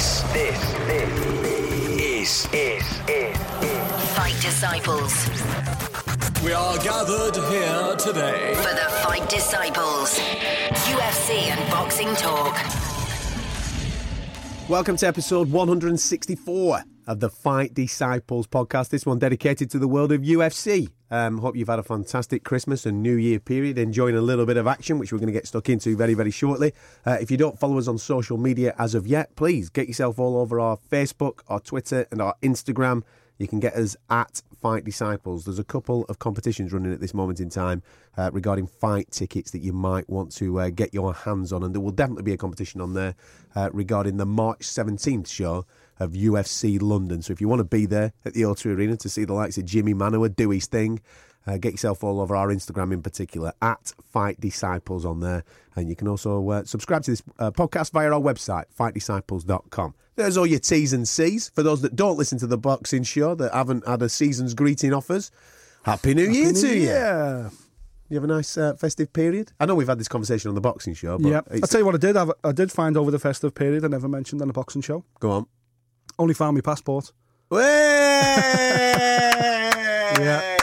This, this, this is, is, is, is. Fight Disciples. We are gathered here today. For the Fight Disciples. UFC and boxing talk. Welcome to episode 164 of the Fight Disciples podcast. This one dedicated to the world of UFC. Um, hope you've had a fantastic Christmas and New Year period, enjoying a little bit of action, which we're going to get stuck into very, very shortly. Uh, if you don't follow us on social media as of yet, please get yourself all over our Facebook, our Twitter, and our Instagram. You can get us at Fight Disciples. There's a couple of competitions running at this moment in time uh, regarding fight tickets that you might want to uh, get your hands on, and there will definitely be a competition on there uh, regarding the March 17th show of UFC London. So if you want to be there at the O2 Arena to see the likes of Jimmy Manuwa do his thing, uh, get yourself all over our Instagram in particular at Fight Disciples on there. And you can also uh, subscribe to this uh, podcast via our website, fightdisciples.com. There's all your T's and C's. For those that don't listen to the boxing show, that haven't had a season's greeting offers, Happy New Year to you. You have a nice uh, festive period? I know we've had this conversation on the boxing show, but Yeah. I'll tell you what I did. have. I did find over the festive period I never mentioned on the boxing show. go on. Only found my passport. yeah.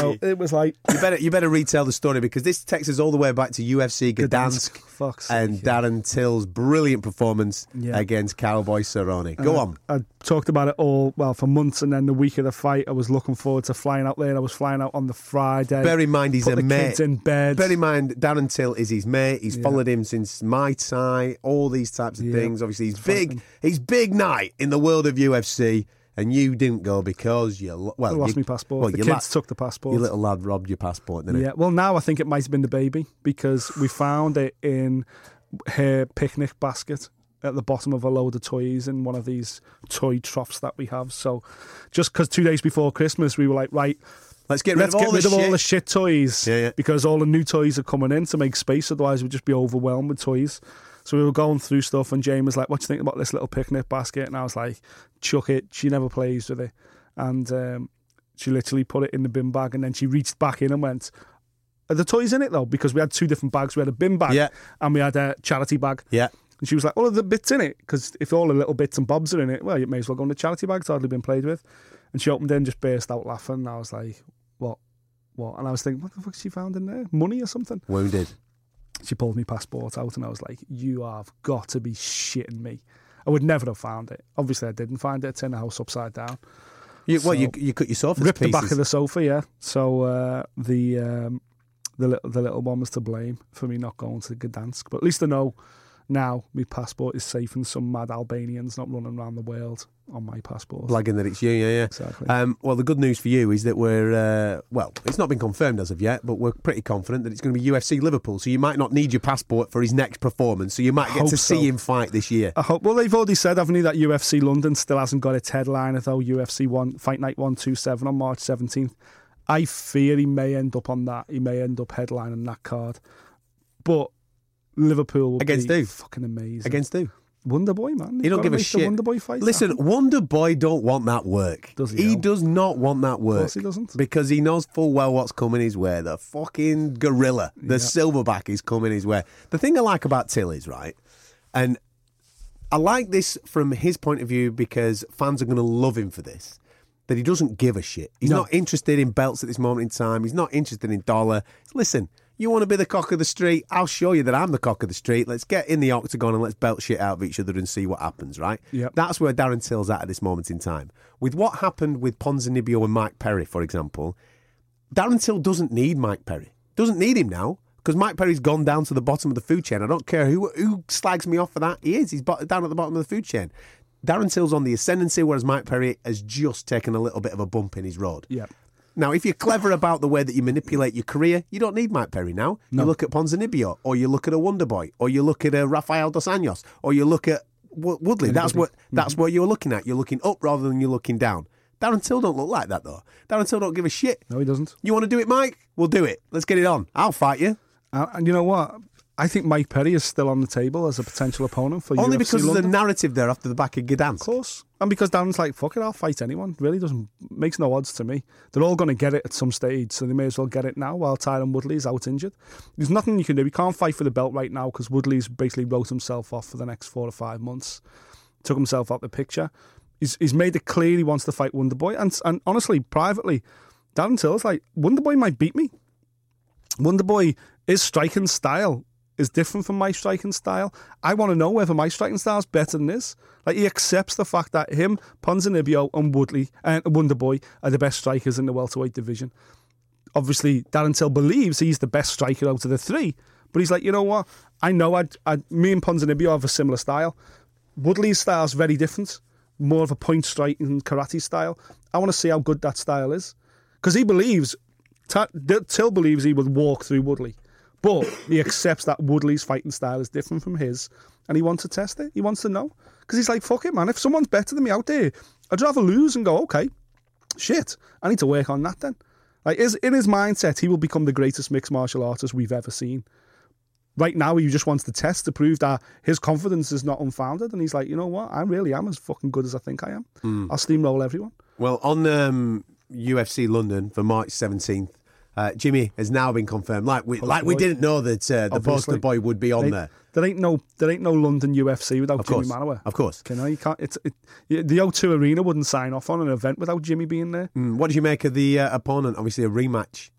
So it was like You better you better retell the story because this takes us all the way back to UFC Gdansk, Fuck's and sake, Darren Till's brilliant performance Yeah. against Cowboy Cerrone. Go Uh, on. I talked about it all well for months, and then the week of the fight, I was looking forward to flying out there. I was flying out on the Friday. Bear in mind he's a mate. in bed. Bear in mind Darren Till is his mate. He's Yeah. followed him since Muay Thai, all these types of Yeah. things. Obviously, he's Fighting. big. He's big night in the world of UFC, and you didn't go because you well I lost you, my passport. Well, the your kids la- took the passport. Your little lad robbed your passport, didn't he? yeah. Well, now I think it might have been the baby because we found it in her picnic basket at the bottom of a load of toys in one of these toy troughs that we have. So, just because two days before Christmas, we were like, right, Let's get rid let's of all get the rid of shit. all the shit toys Yeah, yeah. because all the new toys are coming in to make space. Otherwise, we'd just be overwhelmed with toys. So we were going through stuff, and Jane was like, "What do you think about this little picnic basket?" And I was like, "Chuck it." She never plays with it, and um, she literally put it in the bin bag, and then she reached back in and went. Are the toys in it though? Because we had two different bags. We had a bin bag Yeah. and we had a charity bag. Yeah. And she was like, "All of the bits in it, because if all the little bits and bobs are in it, well, you may as well go in the charity bag. It's hardly been played with." And she opened it and just burst out laughing. And I was like, "What? What?" And I was thinking, "What the fuck she found in there? Money or something?" Wounded. She pulled my passport out, and I was like, "You have got to be shitting me." I would never have found it. Obviously, I didn't find it. It's in the house upside down. You, well, you you cut yourself Ripped the back of the sofa, yeah. So uh, the um, the little the little one was to blame for me not going to Gdansk. But at least I know now my passport is safe and some mad Albanians not running around the world on my passport. Blagging that it's you, yeah, yeah. Exactly. Um, well, the good news for you is that we're, uh, well, it's not been confirmed as of yet, but we're pretty confident that it's going to be UFC Liverpool. So you might not need your passport for his next performance. So you might get to see him fight this year. I hope, well, they've already said, haven't they, that UFC London still hasn't got its headliner, though. UFC one Fight Night 127 on March 17th. I fear he may end up on that. He may end up headlining that card. But Liverpool will Against who? fucking amazing. Against who? Wonder Boy, man. He don't give a shit. Wonder Boy fight. Listen, happen. Wonder Boy don't want that work. Does he, He does not want that work. course he doesn't. Because he knows full well what's coming his way. The fucking gorilla, the Yeah. silverback is coming his way. The thing I like about Till is, right, and I like this from his point of view because fans are going to love him for this. That he doesn't give a shit. He's No. not interested in belts at this moment in time. He's not interested in dollar. Listen, you want to be the cock of the street? I'll show you that I'm the cock of the street. Let's get in the octagon and let's belt shit out of each other and see what happens, right? Yep. That's where Darren Till's at at this moment in time. With what happened with Ponzinibbio and Mike Perry, for example, Darren Till doesn't need Mike Perry. Doesn't need him now because Mike Perry's gone down to the bottom of the food chain. I don't care who who slags me off for that. He is. He's down at the bottom of the food chain. Darren Till's on the ascendancy, whereas Mike Perry has just taken a little bit of a bump in his road. Yeah. Now, if you're clever about the way that you manipulate your career, you don't need Mike Perry now. You look at Ponzinibbio, or you look at a Wonder Boy, or you look at a Rafael dos Anjos, or you look at Wo- Woodley. That's what that's what you're looking at. You're looking up rather than you're looking down. Darren Till don't look like that though. Darren Till don't give a shit. No, he doesn't. You want to do it, Mike? We'll do it. Let's get it on. I'll fight you. Uh, and you know what? I think Mike Perry is still on the table as a potential opponent for you. Only UFC because London. there's a narrative there after the back of Of course. And because Darren's like, fuck it, I'll fight anyone. Really doesn't makes no odds to me. They're all going to get it at some stage, so they may as well get it now while Tyron Woodley's out injured. There's nothing you can do. He can't fight for the belt right now because Woodley's basically wrote himself off for the next four or five months. took himself out the picture. He's, he's made it clear he wants to fight Wonderboy. And, and honestly, privately, Darren Till's like, Wonderboy might beat me. Wonderboy, his striking style is different from my striking style. I want to know whether my striking style is better than his. Like he accepts the fact that him, Ponzinibbio, and Woodley and Wonderboy are the best strikers in the welterweight division. Obviously, Darren Till believes he's the best striker out of the three, but he's like, you know what? I know I'd, I'd me and Ponzinibbio have a similar style. Woodley's style is very different, more of a point striking karate style. I want to see how good that style is because he believes Ta- Till believes he would walk through Woodley. But he accepts that Woodley's fighting style is different from his, and he wants to test it. He wants to know because he's like, "Fuck it, man! If someone's better than me out there, I'd rather lose and go, okay, shit, I need to work on that then." Like, is in his mindset, he will become the greatest mixed martial artist we've ever seen. Right now, he just wants to test to prove that his confidence is not unfounded, and he's like, you know what, I really am as fucking good as I think I am. I'll steamroll everyone. Well, on um, UFC London for March 17th, uh, Jimmy has now been confirmed. Like we, like we didn't know that uh, the poster boy would be on They- there. There ain't no, there ain't no London UFC without Of Jimmy course, Manuwa. of course. You know, you can't. It's it, the O2 Arena wouldn't sign off on an event without Jimmy being there. Mm, what did you make of the uh, opponent? Obviously, a rematch.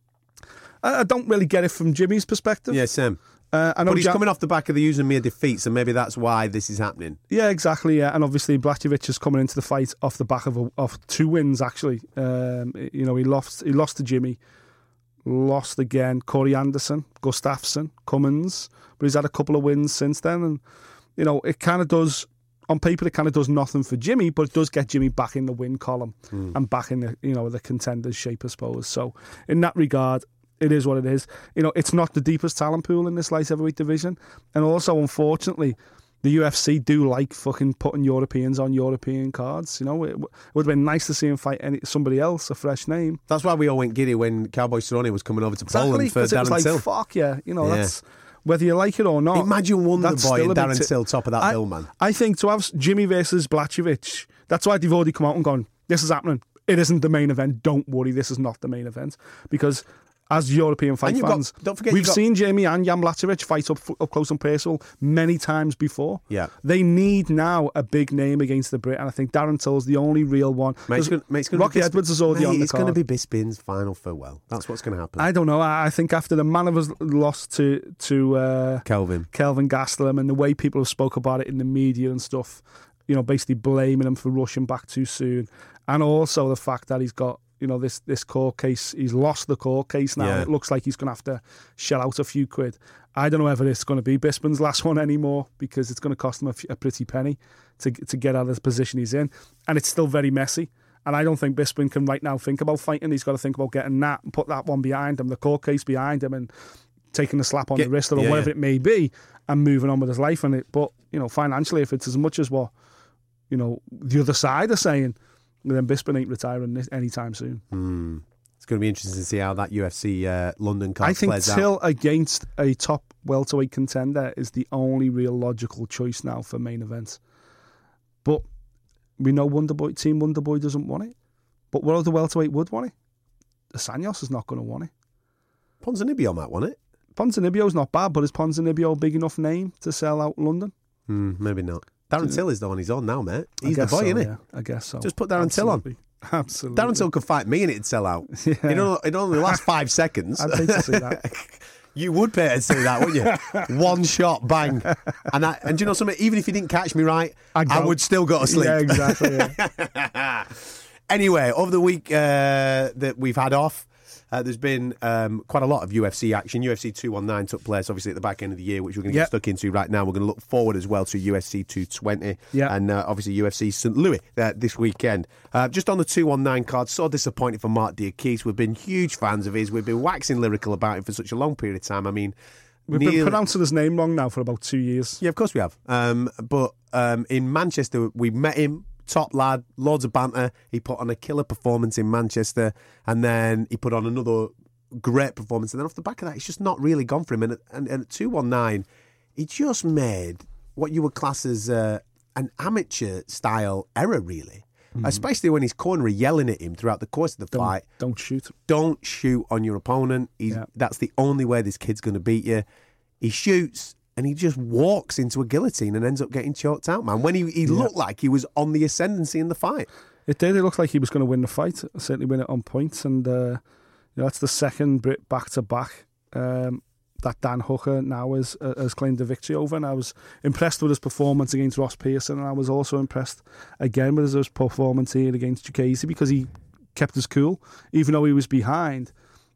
I, I don't really get it from Jimmy's perspective. Yeah, Sam. uh, I know But he's Ja- coming off the back of the Oezdemir defeat, so maybe that's why this is happening. Yeah, exactly. Yeah, and obviously Blachowicz is coming into the fight off the back of a, of two wins. Actually, um, you know he lost he lost to Jimmy, lost again. Corey Anderson, Gustafsson, Cummins, but he's had a couple of wins since then, and you know it kind of does. On paper, it kind of does nothing for Jimmy, but it does get Jimmy back in the win column hmm. and back in the you know the contenders shape, I suppose. So in that regard, it is what it is. You know, it's not the deepest talent pool in this light heavyweight division, and also unfortunately, the UFC do like fucking putting Europeans on European cards. You know, it, w- it would have been nice to see him fight any, somebody else, a fresh name. That's why we all went giddy when Cowboy Cerrone was coming over to Poland for 'cause it was Darren like, Till. fuck yeah, you know, Yeah. that's whether you like it or not. Imagine Wonder that's Boy and Darren ti- Till top of that I, bill, man. I think to have Jimmy versus Blachowicz, that's why they've already come out and gone, this is happening. It isn't the main event. Don't worry, this is not the main event. Because as European fight And you've got- fans, don't forget we've got- seen Jamie and Jan Blachowicz fight up, up close and personal many times before. Yeah. They need now a big name against the Brit, and I think Darren Till's the only real one. Mate, gonna, mate, Rocky Bisping- Edwards is already mate, on the It's going to be Bisping's final farewell. That's what's going to happen. I don't know. I I think after the man of us lost to to uh, Kelvin. Kelvin Gastelum and the way people have spoke about it in the media and stuff, you know, basically blaming him for rushing back too soon, and also the fact that he's got you know this this court case, he's lost the court case now. Yeah. It looks like he's going to have to shell out a few quid. I don't know whether it's going to be Bisping's last one anymore because it's going to cost him a, f- a pretty penny to to get out of the position he's in, and it's still very messy. And I don't think Bisping can right now think about fighting. He's got to think about getting that and put that one behind him, the court case behind him, and taking a slap on Get- the wrist or yeah, whatever yeah. it may be, and moving on with his life. And it, but you know, financially, if it's as much as what you know the other side are saying, then Bisping ain't retiring anytime soon. It's going to be interesting to see how that UFC uh, London card I think plays out. Till against a top welterweight contender is the only real logical choice now for main events. But we know Wonderboy Team Wonderboy doesn't want it. But what other welterweight would want it? Sanyos is not going to want it. Ponzinibbio might want it. Ponzinibbio's not bad, but is Ponzinibbio a big enough name to sell out London? Hmm, maybe not. Darren Till is the one he's on now, mate. He's the boy, so, isn't he? yeah. I guess so. Just put Darren Till on. Absolutely. Absolutely. Darren Till could fight me and it'd sell out. Yeah. It, only, it only lasts five seconds. I'd hate to see that. You would pay to see that, wouldn't you? One shot, bang. And I, and do you know something? Even if you didn't catch me right, I'd I would still go to sleep. Yeah, exactly. yeah. Anyway, over the week uh, that we've had off, uh, there's been um, quite a lot of UFC action. UFC 219 took place, obviously, at the back end of the year, which we're going to get Yep. stuck into right now. We're going to look forward as well to UFC 220 Yeah. and uh, obviously UFC St. Louis uh, this weekend. Uh, just on the 219 card, so disappointed for Mark Diakiese. We've been huge fans of his. We've been waxing lyrical about him for such a long period of time. I mean, We've been pronouncing his name wrong now for about two years. yeah, of course we have. Um, but um, in Manchester, we met him, top lad, loads of banter. He put on a killer performance in Manchester, and then he put on another great performance. And then off the back of that, it's just not really gone for him. And, at- and, and at 219, he just made what you would class as uh, an amateur style error, really. Especially when his corner are yelling at him throughout the course of the Don't, fight don't shoot. don't shoot on your opponent. He's, Yeah. That's the only way this kid's going to beat you. He shoots, and he just walks into a guillotine and ends up getting choked out, man. When he, he looked like he was on the ascendancy in the fight. It did. It looked like he was going to win the fight. Certainly win it on points, and uh, you know, that's the second Brit back to back um, that Dan Hooker now has uh, has claimed the victory over. And I was impressed with his performance against Ross Pearson, and I was also impressed again with his performance here against Diakiese because he kept his cool, even though he was behind.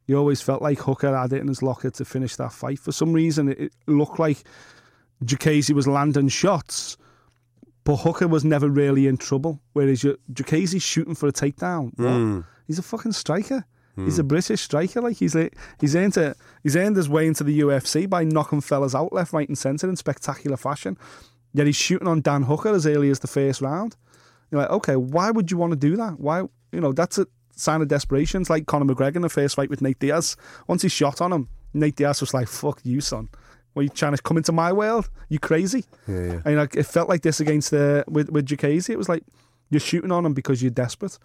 He always felt like Hooker had it in his locker to finish that fight. For some reason, it, it looked like Diakiese was landing shots but Hooker was never really in trouble. Whereas Diakiese's shooting for a takedown. What? Hmm. He's a fucking striker. Hmm. He's a British striker. Like he's a, he's earned a, he's earned his way into the UFC by knocking fellas out left, right, and centre in spectacular fashion. Yet he's shooting on Dan Hooker as early as the first round. You're like, okay, why would you want to do that? Why, you know, that's a sign of desperation. It's like Conor McGregor in the first fight with Nate Diaz. Once he shot on him, Nate Diaz was like, "Fuck you, son." Were you trying to come into my world? You crazy? Yeah, yeah. And like, it felt like this against the with with Diakiese. It was like you're shooting on him because you're desperate.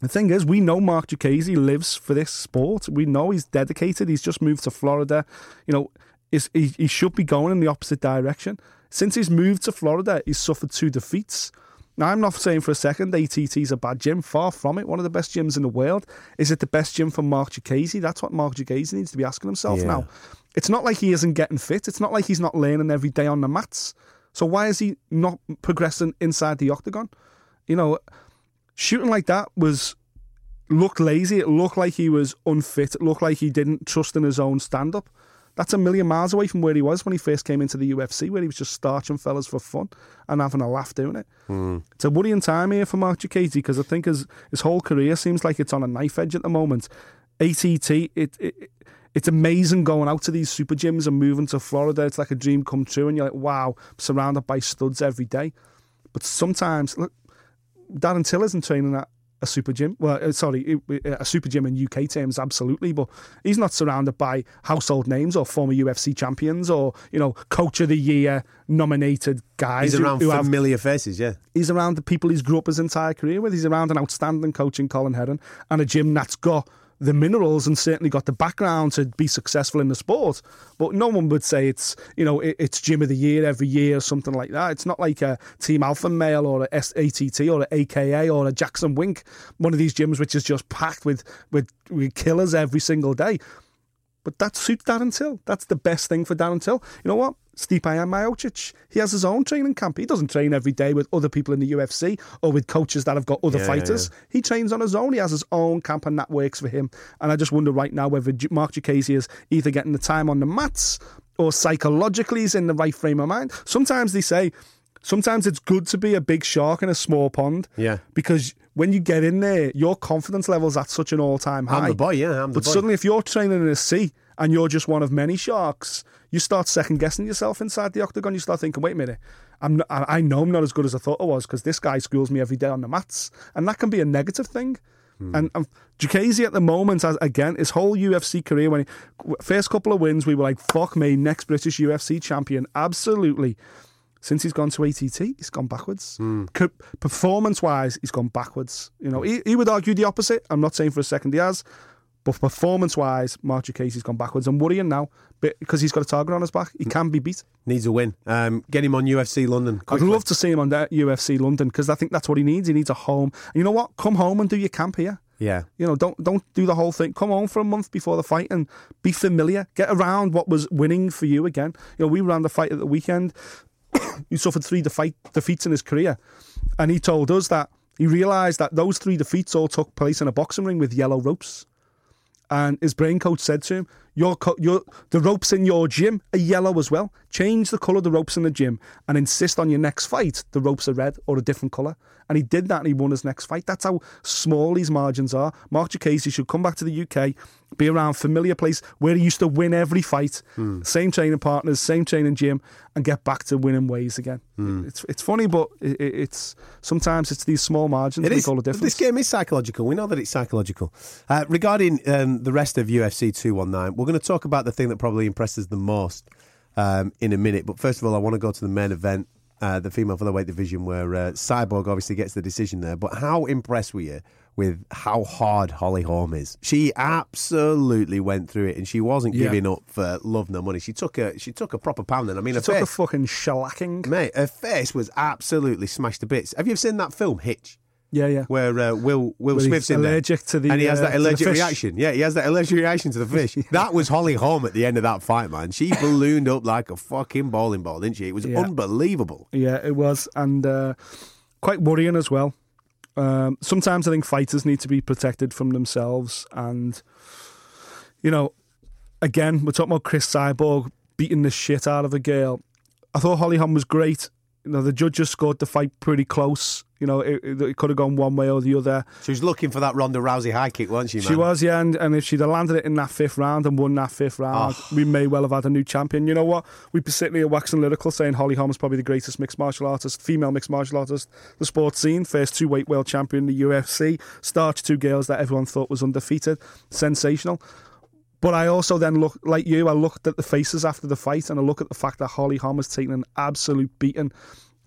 The thing is, we know Mark Diakiese lives for this sport. We know he's dedicated. He's just moved to Florida. You know, is he, he should be going in the opposite direction. Since he's moved to Florida, he's suffered two defeats. Now, I'm not saying for a second ATT is a bad gym. Far from it. One of the best gyms in the world. Is it the best gym for Mark Diakiese? That's what Mark Diakiese needs to be asking himself Yeah. now. It's not like he isn't getting fit. It's not like he's not learning every day on the mats. So why is he not progressing inside the octagon? You know, shooting like that was looked lazy. It looked like he was unfit. It looked like he didn't trust in his own stand up. That's a million miles away from where he was when he first came into the UFC, where he was just starching fellas for fun and having a laugh doing it. Hmm. It's a worrying time here for Mark Diakiese because I think his his whole career seems like it's on a knife edge at the moment. ATT, it, it it's amazing going out to these super gyms and moving to Florida. It's like a dream come true, and you're like, wow, I'm surrounded by studs every day. But sometimes, look, Darren Till isn't training at a super gym. Well, uh, sorry, a super gym in UK terms, absolutely. But he's not surrounded by household names or former UFC champions or you know, coach of the year nominated guys. He's around who have familiar faces, yeah. he's around the people he's grew up his entire career with. He's around an outstanding coach in Colin Heron and a gym that's got the minerals and certainly got the background to be successful in the sport. But no one would say it's you know it, it's gym of the year every year or something like that. It's not like a Team Alpha Male or a SATT or a AKA or a Jackson Wink, one of these gyms which is just packed with with, with killers every single day. But that suits Darren Till. That's the best thing for Darren Till. You know what? Stipe Miocic, he has his own training camp. He doesn't train every day with other people in the UFC or with coaches that have got other Yeah, fighters. He trains on his own. He has his own camp, and that works for him. And I just wonder right now whether Mark Diakiese is either getting the time on the mats or psychologically he's in the right frame of mind. Sometimes they say, sometimes it's good to be a big shark in a small pond. Yeah. Because when you get in there, your confidence level's at such an all-time high. I'm the boy, yeah, I'm the But boy. suddenly, if you're training in a sea and you're just one of many sharks, you start second guessing yourself inside the octagon. You start thinking, wait a minute, I'm not, I know I'm not as good as I thought I was because this guy schools me every day on the mats, and that can be a negative thing. Hmm. And Diakiese at the moment, as, again, his whole UFC career, when he, first couple of wins, we were like, fuck me, next British UFC champion, absolutely. Since he's gone to ATT, he's gone backwards. Hmm. Performance wise, he's gone backwards. You know, he, he would argue the opposite. I'm not saying for a second he has, but performance wise, Mark Diakiese's gone backwards. I'm worrying now because he's got a target on his back. He can be beat. Needs a win. Um, get him on UFC London. I'd love to see him on that UFC London because I think that's what he needs. He needs a home. And you know what? Come home and do your camp here. Yeah. You know, don't don't do the whole thing. Come home for a month before the fight and be familiar. Get around what was winning for you again. You know, we ran the fight at the weekend. he suffered three defi- defeats in his career, and he told us that he realised that those three defeats all took place in a boxing ring with yellow ropes. And his brain coach said to him, "Your, co- your the ropes in your gym are yellow as well. Change the colour of the ropes in the gym and insist on your next fight the ropes are red or a different colour." And he did that and he won his next fight. That's how small these margins are. Mark Diakiese should come back to the UK, be around familiar place where he used to win every fight, same training partners, same training gym, and get back to winning ways again. It's it's funny, but it, it- it's sometimes it's these small margins It that is. make all the difference. This game is psychological. We know that it's psychological. Uh, regarding um, the rest of UFC 219, we're going to talk about the thing that probably impresses the most um, in a minute. But first of all, I want to go to the main event. uh, the female featherweight division, where uh, Cyborg obviously gets the decision there. But how impressed were you with how hard Holly Holm is? She absolutely went through it, and she wasn't Yeah. giving up for love no money. She took a she took a proper pounding. I mean, her Took a fucking shellacking. mate, her face was absolutely smashed to bits. Have you seen that film Hitch? Yeah, yeah. Where uh, Will Will Where Smith's in there? allergic to the, and he has uh, that the allergic reaction. Yeah, he has that allergic reaction to the fish. That was Holly Holm at the end of that fight, man. She ballooned up like a fucking bowling ball, didn't she? It was Yeah. unbelievable. Yeah, it was, and uh, quite worrying as well. Um, sometimes I think fighters need to be protected from themselves, and you know, again, we're talking about Cris Cyborg beating the shit out of a girl. I thought Holly Holm was great. You know, the judges scored the fight pretty close. You know, it, it, could have gone one way or the other. She was looking for that Ronda Rousey high kick, wasn't she, man? She was, yeah, and, and if she'd have landed it in that fifth round and won that fifth round, ah. we may well have had a new champion. You know what? We particularly are waxing lyrical saying Holly Holm is probably the greatest mixed martial artist, female mixed martial artist, the sports scene, first two weight world champion in the UFC, starched two girls that everyone thought was undefeated. Sensational. But I also then look like you. I looked at the faces after the fight, and I look at the fact that Holly Holm has taken an absolute beating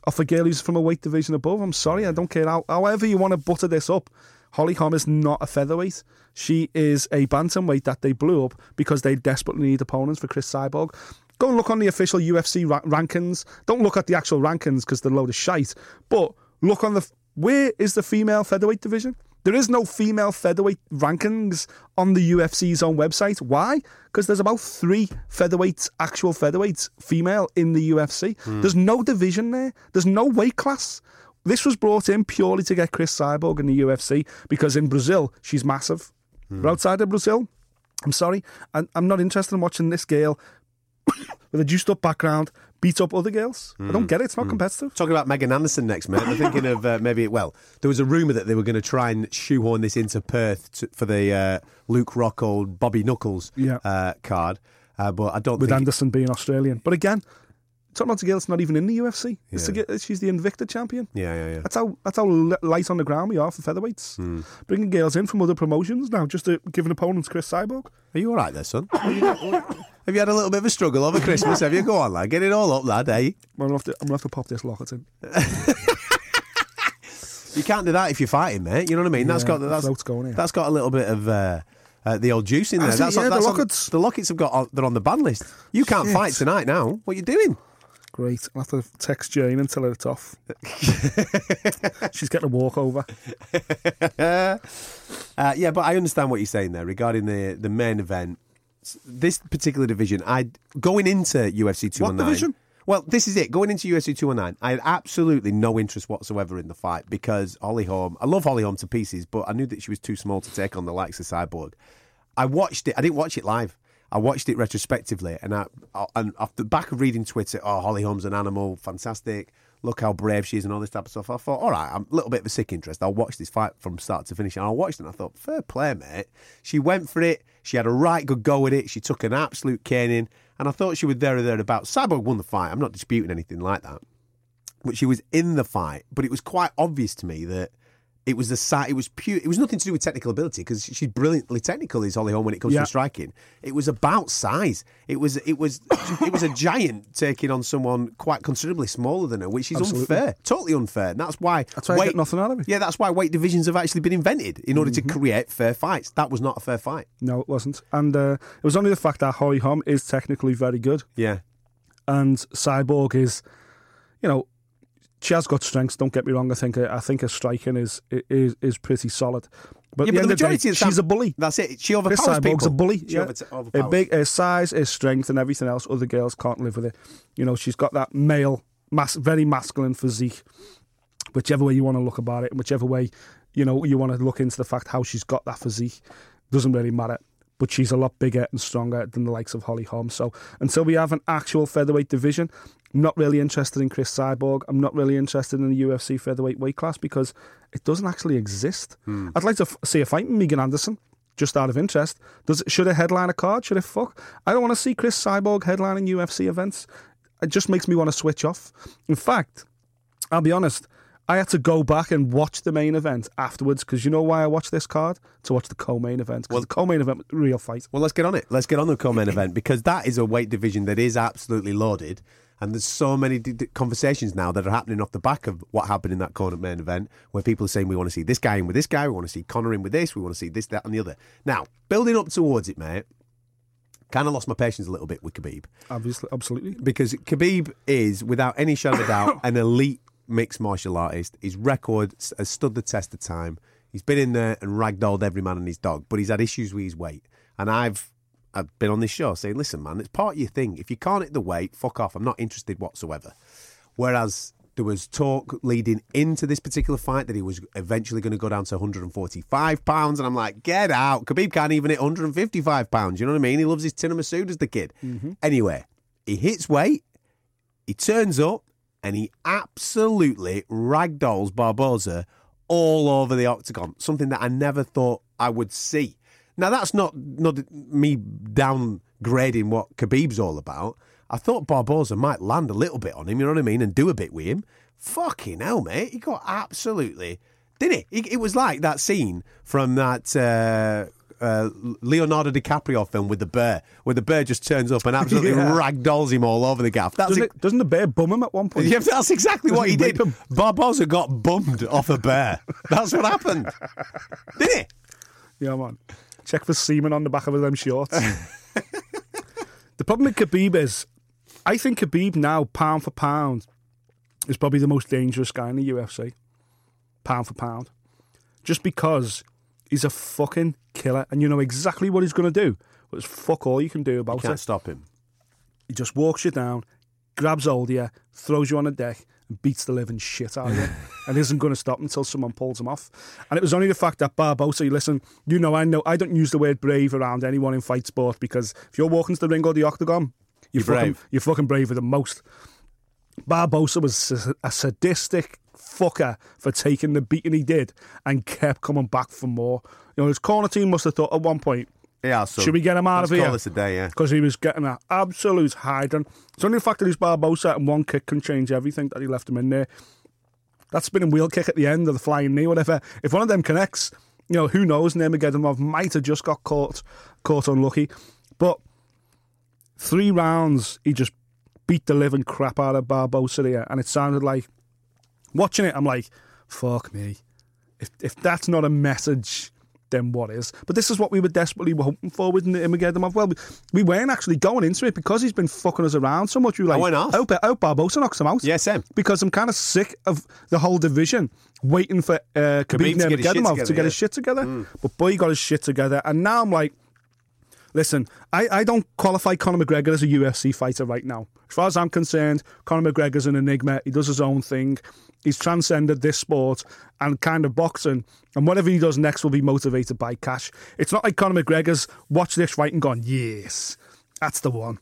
off a girl who's from a weight division above. I'm sorry, I don't care how, however you want to butter this up. Holly Holm is not a featherweight. She is a bantamweight that they blew up because they desperately need opponents for Cris Cyborg. Go and look on the official UFC ra- rankings. Don't look at the actual rankings because they're a load of shite. But look on the where is the female featherweight division? There is no female featherweight rankings on the UFC's own website. Why? Because there's about three featherweights, actual featherweights, female in the UFC. Hmm. There's no division there. There's no weight class. This was brought in purely to get Cris Cyborg in the UFC because in Brazil she's massive. Hmm. But outside of Brazil, I'm sorry, I'm not interested in watching this girl with a juiced up background beat up other girls. I don't get it. It's not competitive. Talking about Megan Anderson next, mate. They're thinking of uh, maybe, well, there was a rumour that they were going to try and shoehorn this into Perth to, for the uh, Luke Rockhold, Bobby Knuckles Yeah. uh, card. Uh, but I don't with think. Anderson being Australian. But again, talking about a girl that's not even in the UFC. It's a she's the Invicta champion. yeah, yeah, yeah. That's how that's how light on the ground we are for featherweights. Hmm. Bringing girls in from other promotions now just to give an opponent Cris Cyborg. Are you all right there, son? Have you, had a little bit of a struggle over Christmas? Have you? Go on, lad. Get it all up, lad, eh? I'm gonna have to, I'm gonna have to pop this locket in. You can't do that if you're fighting, mate. You know what I mean? That's Yeah, got the that's, going that's got a little bit of uh, uh, the old juice in there. That's, Yeah, the that's on- lockets. the lockets have got on, they're on the ban list. You can't Shit. fight tonight now. What are you doing? Great. I'll have to text Jane and tell her it's off. She's getting a walkover. Uh, yeah, but I understand what you're saying there regarding the the main event. This particular division, I going into UFC 219. division? Well, this is it. Going into UFC 219, I had absolutely no interest whatsoever in the fight because Holly Holm, I love Holly Holm to pieces, but I knew that she was too small to take on the likes of Cyborg. I watched it. I didn't watch it live. I watched it retrospectively, and I, I- and off the back of reading Twitter, oh, Holly Holm's an animal, fantastic. Look how brave she is, and all this type of stuff. I thought, all right, I'm a little bit of a sick interest. I'll watch this fight from start to finish. And I watched it, and I thought, fair play, mate. She went for it. She had a right good go at it. She took an absolute caning, and I thought she was there or thereabouts. Cyborg won the fight. I'm not disputing anything like that but she was in the fight. But it was quite obvious to me that it was the side. It was pure. It was nothing to do with technical ability because she's brilliantly technical. Is Holly Holm when it comes Yeah. to striking. It was about size. It was. It was. it was a giant taking on someone quite considerably smaller than her, which is Absolutely. unfair. Totally unfair. And that's why. That's why I get nothing out of it. Yeah, that's why weight divisions have actually been invented in order Mm-hmm. to create fair fights. That was not a fair fight. No, it wasn't. And uh, it was only the fact that Holly Holm is technically very good. Yeah. and Cyborg is, you know, she has got strengths. Don't get me wrong. I think I think her striking is is is pretty solid. But Yeah, the but the of the day, majority of the she's a bully. That's it. She Cris overpowers Cyborg's people. a bully. She Yeah. Her overpowers. big, her size, her strength, and everything else. Other girls can't live with it. You know, she's got that male, mass, very masculine physique. Whichever way you want to look about it, whichever way you know you want to look into the fact how she's got that physique, doesn't really matter. But she's a lot bigger and stronger than the likes of Holly Holm. So until we have an actual featherweight division, I'm not really interested in Cris Cyborg. I'm not really interested in the UFC featherweight weight class because it doesn't actually exist. Hmm. I'd like to f- see a fight Megan Anderson, just out of interest. Does it, should it headline a card? Should it fuck? I don't want to see Cris Cyborg headlining UFC events. It just makes me want to switch off. In fact, I'll be honest. I had to go back and watch the main event afterwards because you know why I watched this card to watch the co-main event. Well, the co-main event, was real fight. Well, let's get on it. Let's get on the co-main event because that is a weight division that is absolutely loaded. And there's so many d- d- conversations now that are happening off the back of what happened in that corner main event, where people are saying we want to see this guy in with this guy, we want to see Conor in with this, we want to see this, that, and the other. Now, building up towards it, mate. Kind of lost my patience a little bit with Khabib Obviously, absolutely. because Khabib is, without any shadow of doubt, an elite mixed martial artist. His record has stood the test of time. He's been in there and ragdolled every man and his dog, but he's had issues with his weight. And I've I've been on this show saying, listen, man, it's part of your thing. If you can't hit the weight, fuck off. I'm not interested whatsoever. Whereas there was talk leading into this particular fight that he was eventually going to go down to 145 pounds, and I'm like, get out. Khabib can't even hit 155 pounds. You know what I mean? He loves his tin of Masudas, the kid. Mm-hmm. Anyway, he hits weight, he turns up, and he absolutely ragdolls Barbosa all over the octagon. Something that I never thought I would see. Now that's not not me downgrading what Khabib's all about. I thought Barbosa might land a little bit on him, you know what I mean, and do a bit with him. Fucking hell, mate! He got absolutely, didn't he? It, it was like that scene from that. Uh, uh, Leonardo DiCaprio film with the bear, where the bear just turns up and absolutely Yeah. ragdolls him all over the gaff. That's Doesn't, it. it, doesn't the bear bum him at one point? Yeah, that's exactly Doesn't what he he did. him? Barbosa got bummed off a bear. That's what happened. Did he? Yeah, man. Check for semen on the back of them shorts. the problem with Khabib is, I think Khabib now, pound for pound, is probably the most dangerous guy in the UFC. Pound for pound. Just because he's a fucking killer and you know exactly what he's going to do. But there's fuck all you can do about Can't it. stop him. He just walks you down, grabs hold of you, throws you on the deck, and beats the living shit out of you, and isn't going to stop until someone pulls him off. And it was only the fact that Barbosa, listen, you know, I know, I don't use the word brave around anyone in fight sport because if you're walking to the ring or the octagon, you're, You're fucking, brave. you're fucking braver than most. Barbosa was a sadistic fucker for taking the beating he did and kept coming back for more. You know, his corner team must have thought at one point, Yeah, so should we get him out let's of here? call this a day, yeah. Because he was getting an absolute hiding. It's only the fact that he's Barbosa and one kick can change everything that he left him in there. That spinning wheel kick at the end of the flying knee, whatever. If one of them connects, you know, who knows? Nurmagomedov might have just got caught, caught unlucky. But three rounds, he just beat the living crap out of Barbosa here. And it sounded like, watching it, I'm like, fuck me. If, if that's not a message, then what is? But this is what we were desperately hoping for with Nurmagomedov. Well, we, we weren't actually going into it because he's been fucking us around so much. We were like, why not? I hope, I hope Barbosa knocks him out. Yeah, same. Because I'm kind of sick of the whole division waiting for uh, Khabib Khabib to get his shit together, to get his shit together. But boy, he got his shit together. And now I'm like, Listen, I, I don't qualify Conor McGregor as a UFC fighter right now. As far as I'm concerned, Conor McGregor's an enigma. He does his own thing. He's transcended this sport and kind of boxing. And whatever he does next will be motivated by cash. It's not like Conor McGregor's watched this fight and gone, yes, that's the one.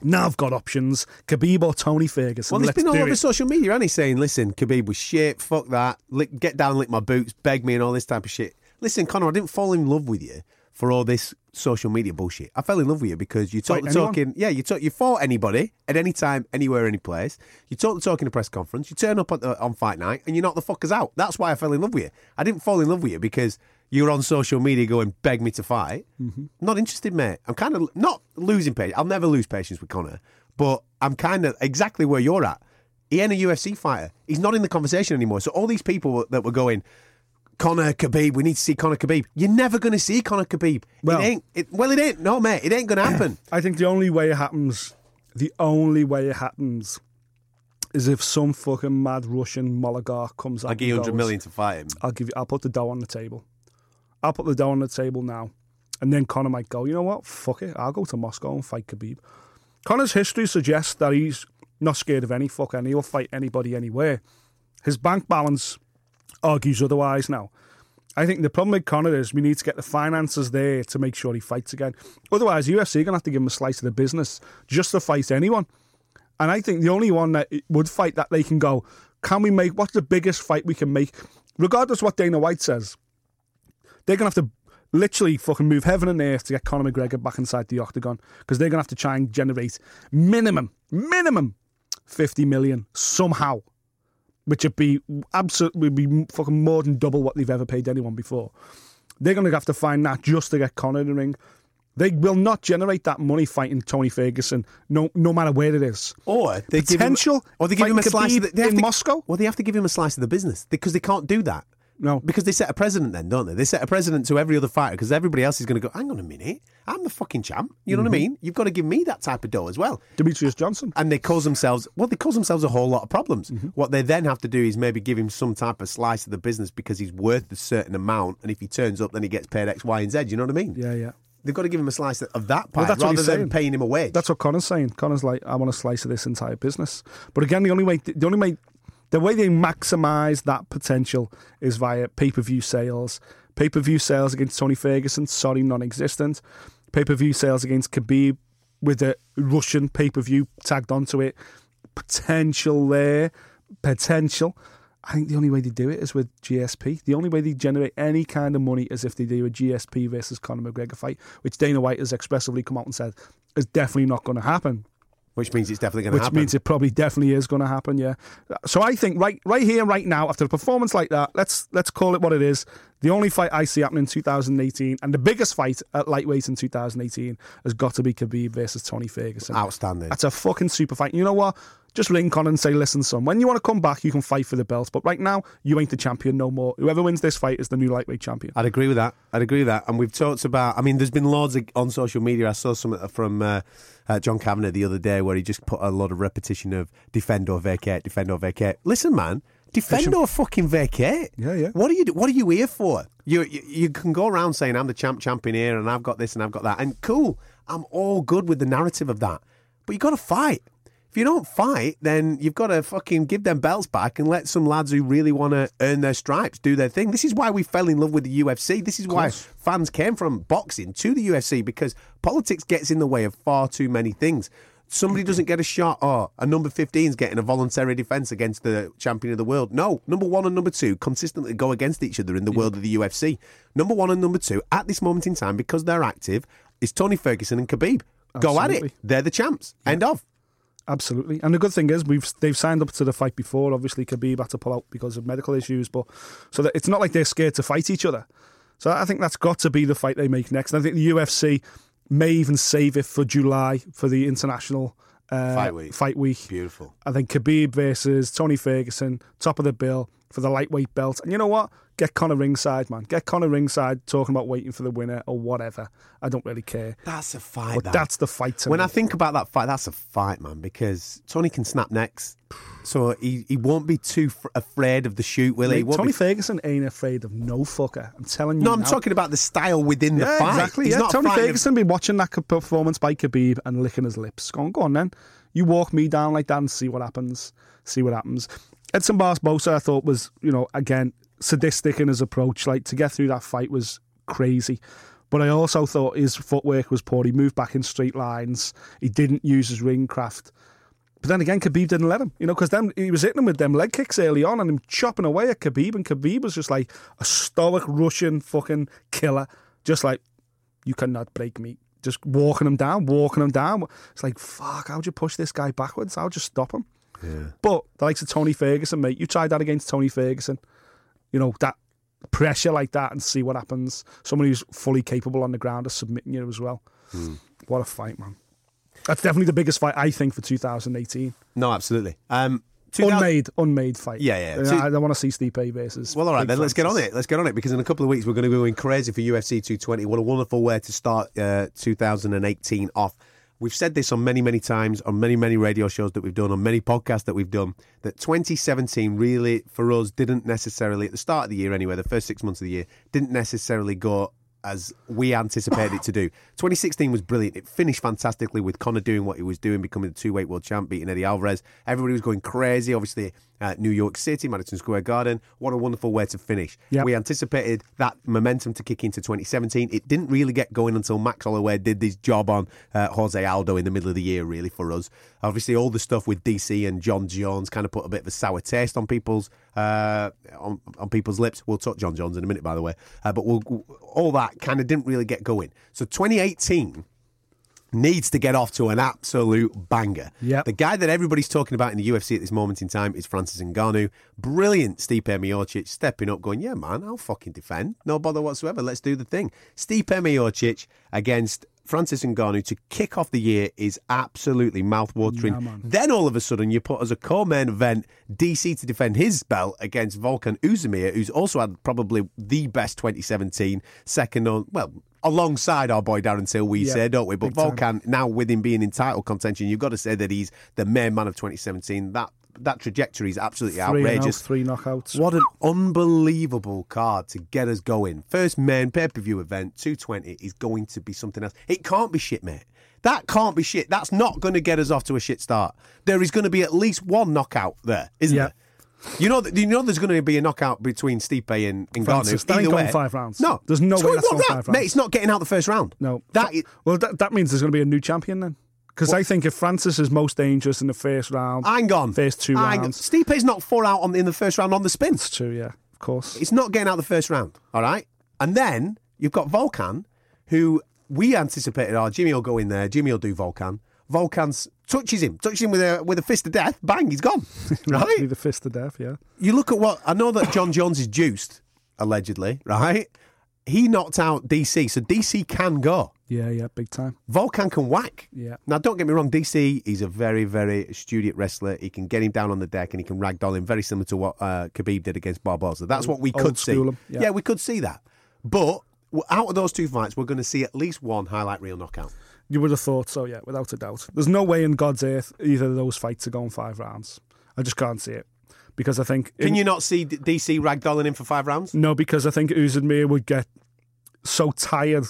Now I've got options. Khabib or Tony Ferguson. Well, he's Let's been all over it. social media, and he's saying, "Listen, Khabib was shit. Fuck that. Lick, get down, lick my boots, beg me, and all this type of shit." Listen, Conor, I didn't fall in love with you for all this social media bullshit. I fell in love with you because you talk the talking. Yeah, you talk. You fought anybody at any time, anywhere, any place. You talk the talk in a press conference. You turn up at the, on fight night, and you knock the fuckers out. That's why I fell in love with you. I didn't fall in love with you because you're on social media going beg me to fight. Mm-hmm. Not interested, mate. I'm kind of not losing patience. I'll never lose patience with Conor, but I'm kind of exactly where you're at. He ain't a UFC fighter. He's not in the conversation anymore. So all these people that were going, Conor Khabib, we need to see Conor Khabib. You're never going to see Conor Khabib. Well- it ain't. It, well, it ain't. No, mate, it ain't going to happen. I think the only way it happens, the only way it happens, is if some fucking mad Russian oligarch comes out. I give you and 100 to fight him. I'll give you. I'll put the dough on the table. I'll put the dough on the table now, and then Conor might go. You know what? Fuck it. I'll go to Moscow and fight Khabib. Conor's history suggests that he's not scared of any fucker, and he'll fight anybody anywhere. His bank balance argues otherwise now. I think the problem with Conor is we need to get the finances there to make sure he fights again. Otherwise, UFC are going to have to give him a slice of the business just to fight anyone. And I think the only one that would fight that they can go, can we make, what's the biggest fight we can make? Regardless what Dana White says, they're going to have to literally fucking move heaven and earth to get Conor McGregor back inside the octagon because they're going to have to try and generate minimum, minimum 50 million somehow which would be absolutely would be fucking more than double what they've ever paid anyone before. They're going to have to find that just to get Conor in the ring. They will not generate that money fighting Tony Ferguson, no no matter where it is. Or they give him, or they give him a slice of the, in to- Moscow? Well, they have to give him a slice of the business because they can't do that. No. because they set a precedent then, don't they? They set a precedent to every other fighter because everybody else is going to go. Hang on a minute, I'm the fucking champ. You know Mm-hmm. what I mean? You've got to give me that type of dough as well. Demetrious Johnson. And they cause themselves well, they cause themselves a whole lot of problems. Mm-hmm. What they then have to do is maybe give him some type of slice of the business because he's worth a certain amount, and if he turns up, then he gets paid X, Y, and Z. You know what I mean? Yeah, yeah. They've got to give him a slice of that Well, pie that's what rather than saying. paying him a wage. That's what Conor's saying. Conor's like, I want a slice of this entire business. But again, the only way, the only way, the way they maximise that potential is via pay per view sales. Pay per view sales against Tony Ferguson, sorry, non-existent. Pay per view sales against Khabib with the Russian pay per view tagged onto it. Potential there, potential. I think the only way they do it is with GSP. The only way they generate any kind of money is if they do a GSP versus Conor McGregor fight, which Dana White has expressively come out and said is definitely not going to happen. Which means it's definitely going to Which happen. Which means it probably definitely is going to happen. Yeah. So I think right, right here, right now, after a performance like that, let's let's call it what it is. The only fight I see happening in 2018, and the biggest fight at lightweight in 2018, has got to be Khabib versus Tony Ferguson. Outstanding. That's a fucking super fight. You know what? Just ring Conor and say, listen, son, when you want to come back, you can fight for the belt. But right now, you ain't the champion no more. Whoever wins this fight is the new lightweight champion. I'd agree with that. I'd agree with that. And we've talked about. I mean, there's been loads of, on social media. I saw something from uh, uh, John Kavanagh the other day where he just put a lot of repetition of defend or vacate, defend or vacate. Listen, man, defend or fucking vacate. Yeah, yeah. What are you? What are you here for? You, you you can go around saying I'm the champ champion here and I've got this and I've got that and cool. I'm all good with the narrative of that, but you got to fight. If you don't fight, then you've got to fucking give them belts back and let some lads who really want to earn their stripes do their thing. This is why we fell in love with the UFC. This is why fans came from boxing to the UFC because politics gets in the way of far too many things. Somebody mm-hmm. doesn't get a shot, or a number 15 is getting a voluntary defence against the champion of the world. No, number one and number two consistently go against each other in the mm-hmm. world of the UFC. Number one and number two, at this moment in time, because they're active, is Tony Ferguson and Khabib. Go at it. They're the champs. End of. Absolutely. And the good thing is we've they've signed up to the fight before. Obviously, Khabib had to pull out because of medical issues, but so that it's not like they're scared to fight each other. So I think that's got to be the fight they make next. And I think the UFC may even save it for July for the international uh, Fight week. Fight week. Beautiful. I think Khabib versus Tony Ferguson, top of the bill for the lightweight belt. And you know what? Get Conor ringside, man. Get Conor ringside talking about waiting for the winner or whatever. I don't really care. That's a fight. But that. that's the fight to when me. I think about that fight, that's a fight, man, because Tony can snap necks. So he, he won't be too f- afraid of the shoot, will he? Mate, Tony be- Ferguson ain't afraid of no fucker. I'm telling you. no, I'm now. talking about the style within the fight. exactly. He's yeah, not Tony frightened of- Ferguson be watching that performance by Khabib and licking his lips. Go on, go on then. You walk me down like that and see what happens. See what happens. Edson Barbosa, I thought was, you know, again sadistic in his approach. Like to get through that fight was crazy. But I also thought his footwork was poor. He moved back in straight lines. He didn't use his ring craft. But then again, Khabib didn't let him, you know, because then he was hitting him with them leg kicks early on and him chopping away at Khabib. And Khabib was just like a stoic Russian fucking killer, just like, you cannot break me. Just walking him down, walking him down. It's like, fuck, how'd you push this guy backwards? How'd you stop him? Yeah. But the likes of Tony Ferguson, mate, you tried that against Tony Ferguson. You know, that pressure like that and see what happens. Somebody who's fully capable on the ground of submitting you as well. Hmm. What a fight, man. That's definitely the biggest fight, I think, for 2018. No, absolutely. Um, 2000 Unmade, unmade fight. Yeah, yeah. See- I don't want to see Steve Stipe versus. Well, all right, Big then let's get on it. Let's get on it because in a couple of weeks we're going to be going crazy for UFC 220. What a wonderful way to start uh, 2018 off. We've said this on many, many times, on many, many radio shows that we've done, on many podcasts that we've done, that 2017 really, for us, didn't necessarily, at the start of the year anyway, the first six months of the year, didn't necessarily go as we anticipated it to do. 2016 was brilliant. It finished fantastically with Conor doing what he was doing, becoming the two weight world champ, beating Eddie Alvarez. Everybody was going crazy. Obviously, uh, New York City, Madison Square Garden. What a wonderful way to finish. Yep. We anticipated that momentum to kick into 2017. It didn't really get going until Max Holloway did this job on uh, Jose Aldo in the middle of the year, really, for us. Obviously, all the stuff with DC and Jon Jones kind of put a bit of a sour taste on people's uh, on, on people's lips. We'll talk Jon Jones in a minute, by the way. Uh, but we'll, all that kind of didn't really get going. So 2018 needs to get off to an absolute banger. Yep. The guy that everybody's talking about in the UFC at this moment in time is Francis Ngannou. Brilliant Stipe Miocic stepping up, going, yeah, man, I'll fucking defend. No bother whatsoever. Let's do the thing. Stipe Miocic against Francis Ngannou to kick off the year is absolutely mouth-watering. Yeah, then all of a sudden you put as a co-main event DC to defend his belt against Volkan Oezdemir, who's also had probably the best 2017, second on well alongside our boy Darren Till, we Yeah, say, don't we? But big time. Volkan now with him being in title contention, you've got to say that he's the main man of 2017. That that trajectory is absolutely Three outrageous. out, three knockouts. What an unbelievable card to get us going. First main pay per view event, 220, is going to be something else. It can't be shit, mate. That can't be shit. That's not going to get us off to a shit start. There is going to be at least one knockout there, isn't Yeah. there? You know, that- you know, there's going to be a knockout between Stipe and, and Francis, Ngannou. that ain't Either going way. five rounds. No, There's no It's way that's going five Mate, it's not getting out the first round. No. that is, well, that, that means there's going to be a new champion then. Because I think if Francis is most dangerous in the first round, hang on. first two Hang on. rounds. Stipe's not four out on in the first round on the spin. It's true, yeah, of course. It's not getting out the first round, all right? And then you've got Volkan, who we anticipated, oh, Jimmy will go in there, Jimmy will do Volkan. Volkan's touches him, touches him with a with a fist of death, bang, he's gone. Right? the fist of death, yeah. You look at what I know that Jon Jones is juiced, allegedly, right? He knocked out DC, so DC can go. Yeah, yeah, big time. Volkan can whack. Yeah. Now, don't get me wrong, DC, he's a very, very studious wrestler. He can get him down on the deck and he can ragdoll him, very similar to what uh, Khabib did against Barbosa. That's what we Old could see. him, yeah. we could see that. But out of those two fights, we're going to see at least one highlight reel knockout. You would have thought so, yeah, without a doubt. There's no way in God's earth either of those fights are going five rounds. I just can't see it. Because I think. Can in- you not see DC ragdolling him for five rounds? No, because I think Oezdemir would get so tired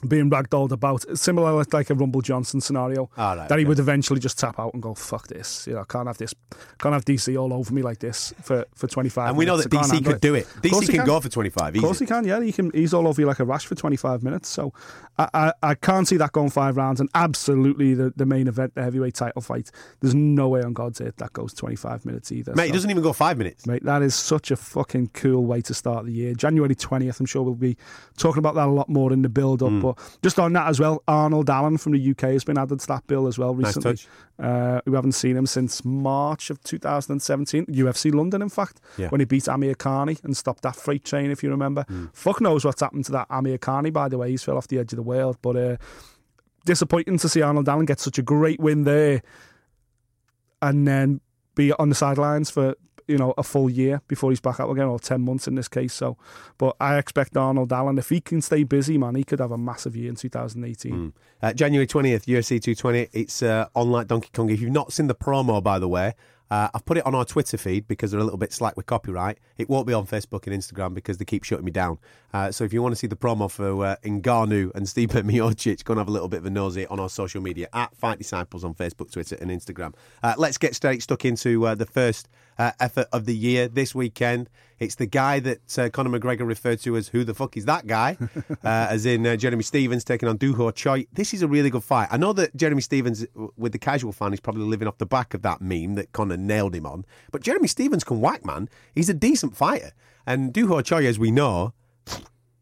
being ragdolled about, similar like- like a Rumble Johnson scenario, Ah, right, that he okay. would eventually just tap out and go, "Fuck this! You know, I can't have this, can't have DC all over me like this for for 25." And we know that I DC could do it. DC he can, go for 25 Of course he can, yeah. He can. He's all over you like a rash for 25 minutes. So I, I, I can't see that going five rounds. And absolutely, the, the main event, the heavyweight title fight, there's no way on God's earth that goes 25 minutes either. Mate, So- doesn't even go five minutes. Mate, that is such a fucking cool way to start the year. January 20th, I'm sure we'll be talking about that a lot more in the build up. But just on that as well, Arnold Allen from the UK has been added to that bill as well Nice recently. touch. Uh, we haven't seen him since March of 2017, UFC London, in fact, Yeah. when he beat Amirkhani and stopped that freight train, if you remember. Hmm. Fuck knows what's happened to that Amirkhani, by the way. He's fell off the edge of the world. But uh, disappointing to see Arnold Allen get such a great win there and then be on the sidelines for you know a full year before he's back out again, or ten months in this case. So, but I expect Arnold Allen if he can stay busy, man, he could have a massive year in 2018. Uh, January 20th, UFC 220. It's uh, on like Donkey Kong. If you've not seen the promo, by the way, uh, I've put it on our Twitter feed because they're a little bit slack with copyright. It won't be on Facebook and Instagram because they keep shutting me down. Uh, so if you want to see the promo for uh, Ngannou and Stipe Miocic, go and have a little bit of a nosy on our social media at Fight Disciples on Facebook, Twitter, and Instagram. Uh, let's get straight stuck into uh, the first uh, effort of the year this weekend. It's the guy that uh, Conor McGregor referred to as "Who the fuck is that guy?" uh, as in uh, Jeremy Stephens taking on Doo Ho Choi. This is a really good fight. I know that Jeremy Stephens, with the casual fan, is probably living off the back of that meme that Conor nailed him on. But Jeremy Stephens can whack, man. He's a decent fighter, and Doo Ho Choi, as we know,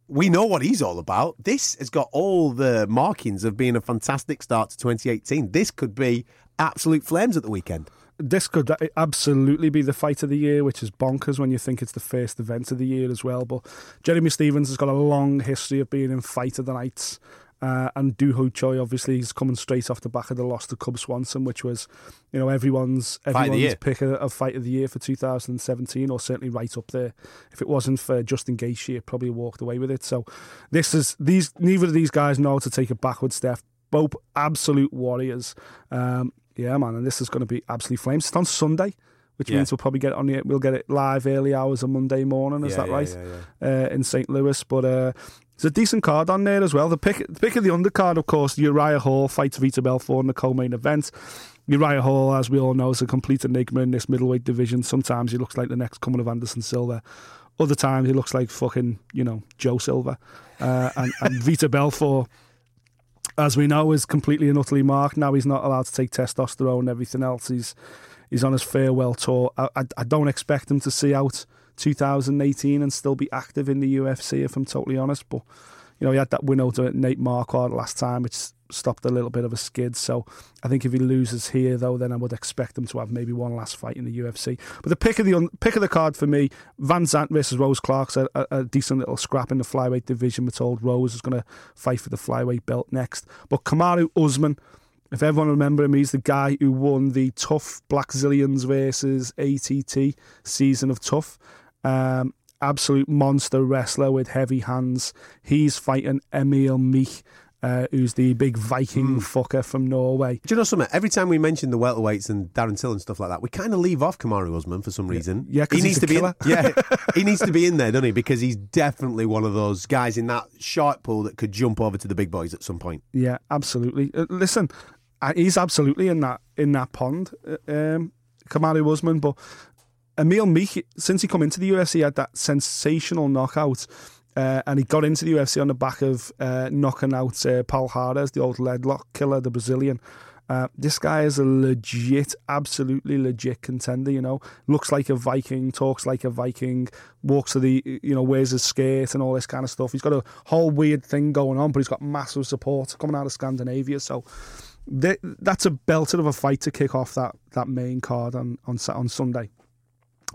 we know what he's all about. This has got all the markings of being a fantastic start to 2018. This could be absolute flames at the weekend. This could absolutely be the fight of the year, which is bonkers when you think it's the first event of the year as well. But Jeremy Stephens has got a long history of being in fight of the nights. Uh, and Doo Ho Choi obviously is coming straight off the back of the loss to Cub Swanson, which was, you know, everyone's everyone's pick of, of fight of the year for 2017, or certainly right up there. If it wasn't for Justin Gaethje, it probably walked away with it. So this is these neither of these guys know how to take a backward step. Both absolute warriors. Um, yeah, man, and this is going to be absolutely flames. It's on Sunday, which Yeah. means we'll probably get it on the we'll get it live early hours on Monday morning. Is Yeah, that yeah, right? Uh, in St. Louis, but uh, there's a decent card on there as well. The pick, the pick of the undercard, of course, Uriah Hall fights Vitor Belfort in the co-main event. Uriah Hall, as we all know, is a complete enigma in this middleweight division. Sometimes he looks like the next coming of Anderson Silva. Other times he looks like fucking, you know, Joe Silva. Uh, and, and Vitor Belfort, as we know, is completely and utterly marked. Now he's not allowed to take testosterone and everything else. He's he's on his farewell tour. I, I, I don't expect him to see out 2018 and still be active in the UFC, if I'm totally honest. But You know, he had that win over Nate Marquardt last time, which stopped a little bit of a skid. So I think if he loses here, though, then I would expect him to have maybe one last fight in the UFC. But the pick of the pick of the card for me, VanZant versus Rose Clark's a, a, a decent little scrap in the flyweight division. We're told Rose is going to fight for the flyweight belt next. But Kamaru Usman. If everyone remember him, he's the guy who won the Tough Blackzilians versus ATT season of Tough. Um, absolute monster wrestler with heavy hands. He's fighting Emil Meek, uh, who's the big Viking fucker from Norway. Do you know something? Every time we mention the welterweights and Darren Till and stuff like that, we kind of leave off Kamaru Usman for some reason. Yeah, 'cause he needs to be. In, yeah, he needs to be in there, doesn't he? Because he's definitely one of those guys in that shark pool that could jump over to the big boys at some point. Yeah, absolutely. Uh, listen, uh, he's absolutely in that in that pond, uh, um, Kamaru Usman. But Emil Meek, since he come into the UFC, had that sensational knockout. Uh, and he got into the UFC on the back of uh, knocking out uh, Palhares, the old leglock killer, the Brazilian. Uh, this guy is a legit, absolutely legit contender. You know, looks like a Viking, talks like a Viking, walks to the, you know, wears his skirt and all this kind of stuff. He's got a whole weird thing going on, but he's got massive support coming out of Scandinavia. So th- that's a belter of a fight to kick off that that main card on on on Sunday.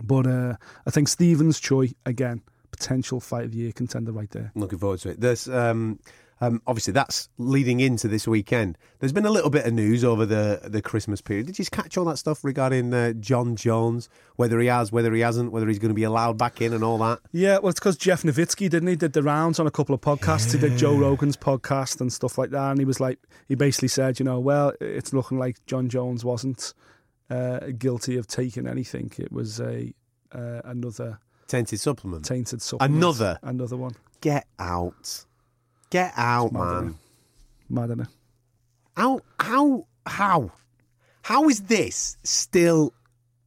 But uh, I think Stephens Choi again, potential fight of the year contender right there. Looking forward to it. There's um, um, obviously that's leading into this weekend. There's been a little bit of news over the the Christmas period. Did you catch all that stuff regarding uh, Jon Jones? Whether he has, whether he hasn't, whether he's going to be allowed back in, and all that. Yeah, well, it's because Jeff Novitzky, didn't he, did the rounds on a couple of podcasts. He did Joe Rogan's podcast and stuff like that. And he was like, he basically said, you know, well, it's looking like Jon Jones wasn't uh, guilty of taking anything. It was a uh, another Tainted supplement. tainted supplement. Another? Another one. Get out. Get out, man. Mad, innit? How how how how is this still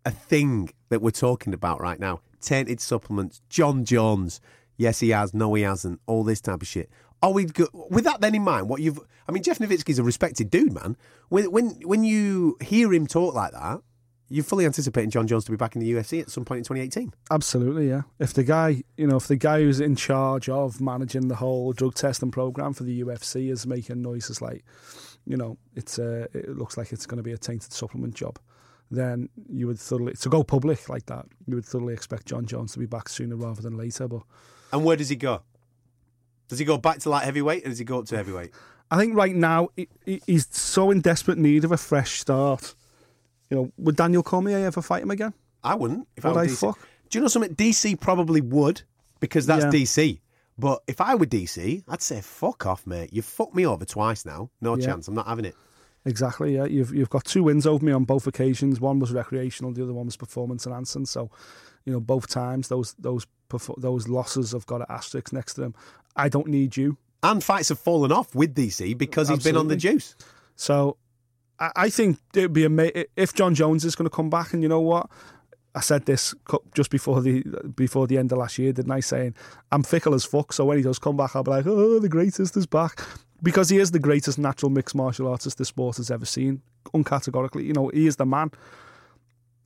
a thing that we're talking about right now? Tainted supplements, Jon Jones. Yes, he has. No, he hasn't. All this type of shit. Are we with that then in mind? What you've? I mean, Jeff Novitzky's a respected dude, man. When when when you hear him talk like that, you're fully anticipating Jon Jones to be back in the UFC at some point in 2018. Absolutely, yeah. If the guy, you know, if the guy who's in charge of managing the whole drug testing program for the UFC is making noises like, you know, it's uh, it looks like it's going to be a tainted supplement job, then you would thoroughly to go public like that. You would thoroughly expect Jon Jones to be back sooner rather than later. But And where does he go? Does he go back to light heavyweight, or does he go up to heavyweight? I think right now he, he- he's so in desperate need of a fresh start. You know, would Daniel Cormier ever fight him again? I wouldn't. If Would I I fuck? Do you know something? DC probably would because that's Yeah. DC. But if I were DC, I'd say fuck off, mate. You fucked me over twice now. No Yeah. chance. I'm not having it. Exactly. Yeah, you've you've got two wins over me on both occasions. One was recreational, the other one was performance enhancing. So, you know, both times those those those losses have got an asterisk next to them. I don't need you. And fights have fallen off with DC because he's been on the juice. So, I, I think it'd be amazing if Jon Jones is going to come back. And you know what? I said this just before the before the end of last year, didn't I? Saying I'm fickle as fuck. So when he does come back, I'll be like, oh, the greatest is back because he is the greatest natural mixed martial artist the sport has ever seen. Uncategorically, you know, he is the man.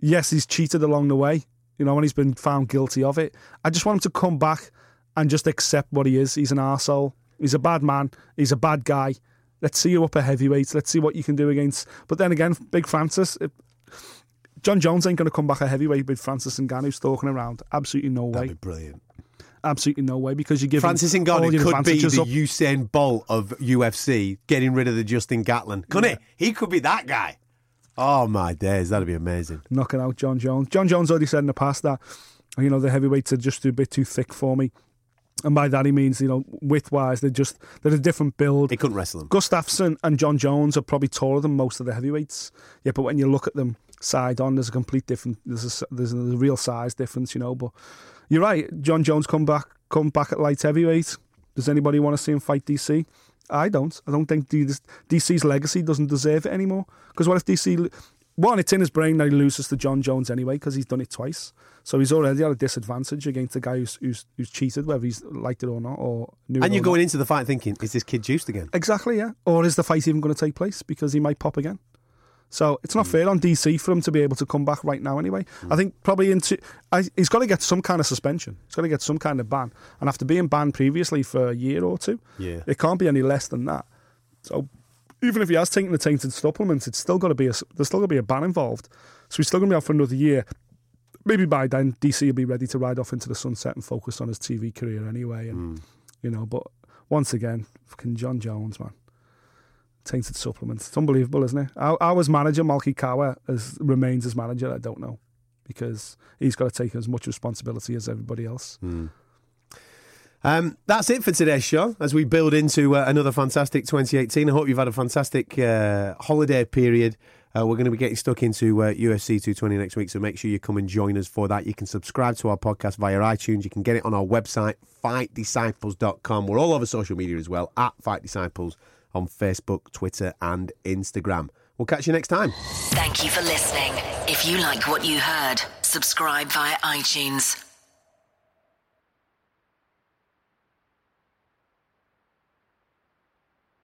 Yes, he's cheated along the way, you know, when he's been found guilty of it. I just want him to come back and just accept what he is. He's an arsehole. He's a bad man. He's a bad guy. Let's see you up a heavyweight. Let's see what you can do against. But then again, Big Francis, it, Jon Jones ain't going to come back a heavyweight with Francis and Ngannou stalking around. Absolutely no way. That'd be brilliant. Absolutely no way because you give Francis Ngannou could be the up. Usain Bolt of UFC, getting rid of the Justin Gatlin. Couldn't he? He could be that guy. Oh my days, that'd be amazing. knocking out Jon Jones. Jon Jones already said in the past that you know the heavyweights are just a bit too thick for me, and by that he means you know width wise they're just they're a different build. He couldn't wrestle them. Gustafsson and Jon Jones are probably taller than most of the heavyweights. Yeah, but when you look at them side on, there's a complete different. There's a, there's a real size difference, you know. But you're right. Jon Jones come back come back at light heavyweight. Does anybody want to see him fight DC? I don't. I don't think DC's legacy doesn't deserve it anymore. Because what if DC? One, it's in his brain that he loses to Jon Jones anyway because he's done it twice. So he's already at a disadvantage against the guy who's who's, who's cheated, whether he's liked it or not, or knew And you're not. going into the fight thinking, is this kid juiced again? Exactly, yeah. Or is the fight even going to take place because he might pop again? So it's not mm. fair on DC for him to be able to come back right now. Anyway, mm. I think probably into I, he's got to get some kind of suspension. He's got to get some kind of ban. And after being banned previously for a year or two, Yeah. it can't be any less than that. So even if he has taken the tainted supplements, it's still got to be a there's still got to be a ban involved. So he's still going to be out for another year. Maybe by then DC will be ready to ride off into the sunset and focus on his TV career anyway. And mm. you know, but once again, fucking Jon Jones, man. Tainted supplements. It's unbelievable, isn't it? How his manager, Malki Kawa, as, remains as manager, I don't know. Because he's got to take as much responsibility as everybody else. Um, that's it for today's show as we build into uh, another fantastic 2018. I hope you've had a fantastic uh, holiday period. Uh, we're going to be getting stuck into uh, UFC 220 next week, so make sure you come and join us for that. You can subscribe to our podcast via iTunes. You can get it on our website, fightdisciples.com. We're all over social media as well, at Fight Disciples on Facebook, Twitter, and Instagram. We'll catch you next time. Thank you for listening. If you like what you heard, subscribe via iTunes.